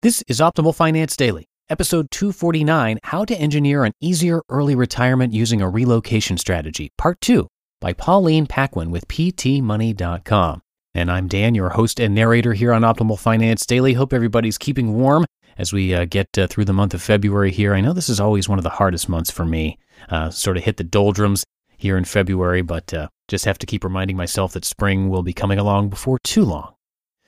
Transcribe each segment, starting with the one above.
This is Optimal Finance Daily, episode 249 How to Engineer an Easier Early Retirement Using a Relocation Strategy, part 2, by Pauline Paquin with PTMoney.com. And I'm Dan, your host and narrator here on Optimal Finance Daily. Hope everybody's keeping warm as we uh, get uh, through the month of February here. I know this is always one of the hardest months for me, uh, sort of hit the doldrums here in February, but uh, just have to keep reminding myself that spring will be coming along before too long.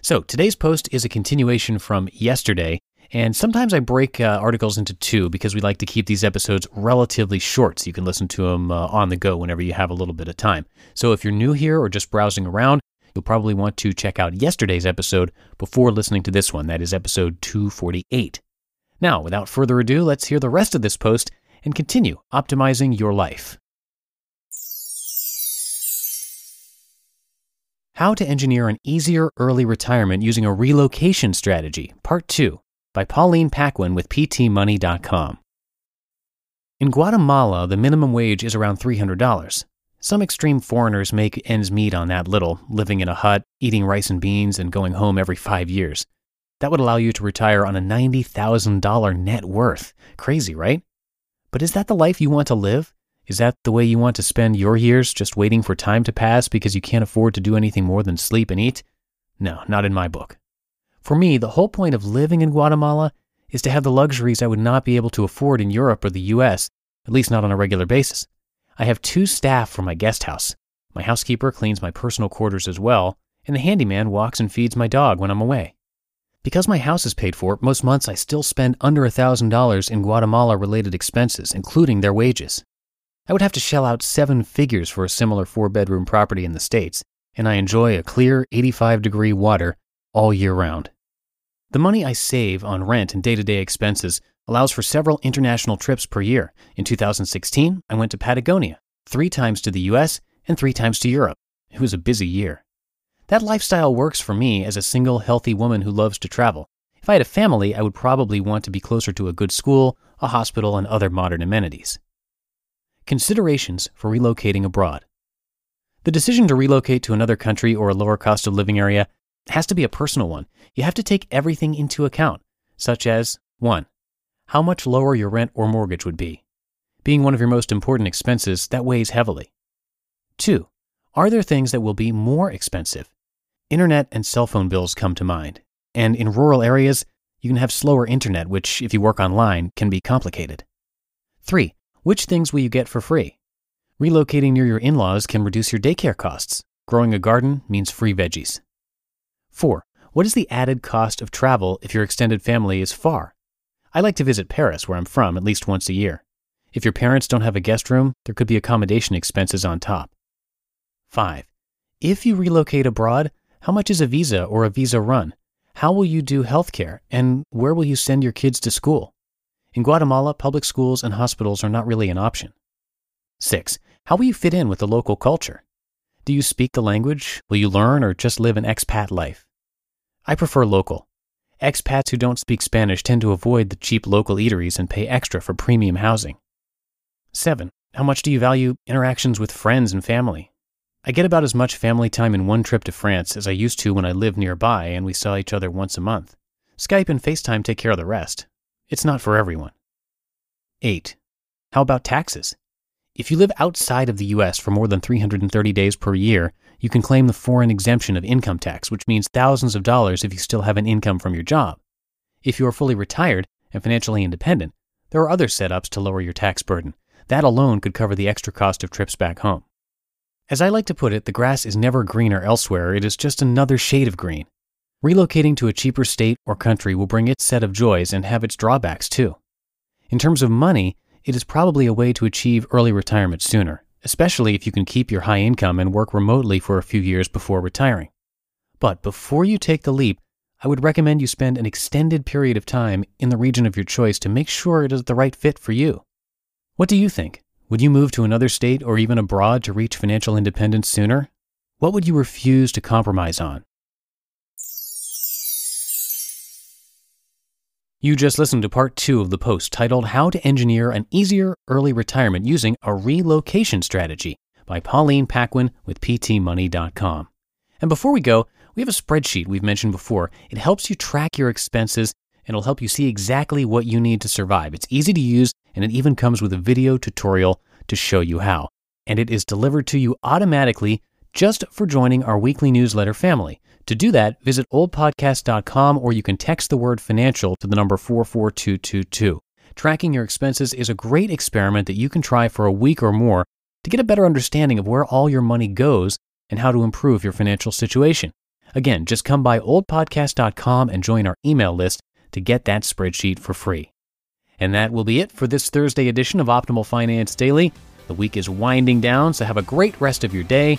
So today's post is a continuation from yesterday, and sometimes I break uh, articles into two because we like to keep these episodes relatively short so you can listen to them uh, on the go whenever you have a little bit of time. So if you're new here or just browsing around, you'll probably want to check out yesterday's episode before listening to this one. That is episode 248. Now, without further ado, let's hear the rest of this post and continue optimizing your life. How to Engineer an Easier Early Retirement Using a Relocation Strategy, Part 2, by Pauline Paquin with PTMoney.com. In Guatemala, the minimum wage is around $300. Some extreme foreigners make ends meet on that little, living in a hut, eating rice and beans, and going home every five years. That would allow you to retire on a $90,000 net worth. Crazy, right? But is that the life you want to live? Is that the way you want to spend your years, just waiting for time to pass because you can't afford to do anything more than sleep and eat? No, not in my book. For me, the whole point of living in Guatemala is to have the luxuries I would not be able to afford in Europe or the US, at least not on a regular basis. I have two staff for my guest house. My housekeeper cleans my personal quarters as well, and the handyman walks and feeds my dog when I'm away. Because my house is paid for, most months I still spend under $1,000 in Guatemala related expenses, including their wages. I would have to shell out seven figures for a similar four bedroom property in the States, and I enjoy a clear 85 degree water all year round. The money I save on rent and day to day expenses allows for several international trips per year. In 2016, I went to Patagonia, three times to the US and three times to Europe. It was a busy year. That lifestyle works for me as a single, healthy woman who loves to travel. If I had a family, I would probably want to be closer to a good school, a hospital, and other modern amenities. Considerations for relocating abroad. The decision to relocate to another country or a lower cost of living area has to be a personal one. You have to take everything into account, such as 1. How much lower your rent or mortgage would be. Being one of your most important expenses, that weighs heavily. 2. Are there things that will be more expensive? Internet and cell phone bills come to mind. And in rural areas, you can have slower internet, which, if you work online, can be complicated. 3. Which things will you get for free? Relocating near your in laws can reduce your daycare costs. Growing a garden means free veggies. 4. What is the added cost of travel if your extended family is far? I like to visit Paris, where I'm from, at least once a year. If your parents don't have a guest room, there could be accommodation expenses on top. 5. If you relocate abroad, how much is a visa or a visa run? How will you do healthcare? And where will you send your kids to school? In Guatemala, public schools and hospitals are not really an option. 6. How will you fit in with the local culture? Do you speak the language? Will you learn or just live an expat life? I prefer local. Expats who don't speak Spanish tend to avoid the cheap local eateries and pay extra for premium housing. 7. How much do you value interactions with friends and family? I get about as much family time in one trip to France as I used to when I lived nearby and we saw each other once a month. Skype and FaceTime take care of the rest. It's not for everyone. 8. How about taxes? If you live outside of the US for more than 330 days per year, you can claim the foreign exemption of income tax, which means thousands of dollars if you still have an income from your job. If you are fully retired and financially independent, there are other setups to lower your tax burden. That alone could cover the extra cost of trips back home. As I like to put it, the grass is never greener elsewhere, it is just another shade of green. Relocating to a cheaper state or country will bring its set of joys and have its drawbacks too. In terms of money, it is probably a way to achieve early retirement sooner, especially if you can keep your high income and work remotely for a few years before retiring. But before you take the leap, I would recommend you spend an extended period of time in the region of your choice to make sure it is the right fit for you. What do you think? Would you move to another state or even abroad to reach financial independence sooner? What would you refuse to compromise on? You just listened to part two of the post titled How to Engineer an Easier Early Retirement Using a Relocation Strategy by Pauline Paquin with PTMoney.com. And before we go, we have a spreadsheet we've mentioned before. It helps you track your expenses and it'll help you see exactly what you need to survive. It's easy to use, and it even comes with a video tutorial to show you how. And it is delivered to you automatically just for joining our weekly newsletter family. To do that, visit oldpodcast.com or you can text the word financial to the number 44222. Tracking your expenses is a great experiment that you can try for a week or more to get a better understanding of where all your money goes and how to improve your financial situation. Again, just come by oldpodcast.com and join our email list to get that spreadsheet for free. And that will be it for this Thursday edition of Optimal Finance Daily. The week is winding down, so have a great rest of your day,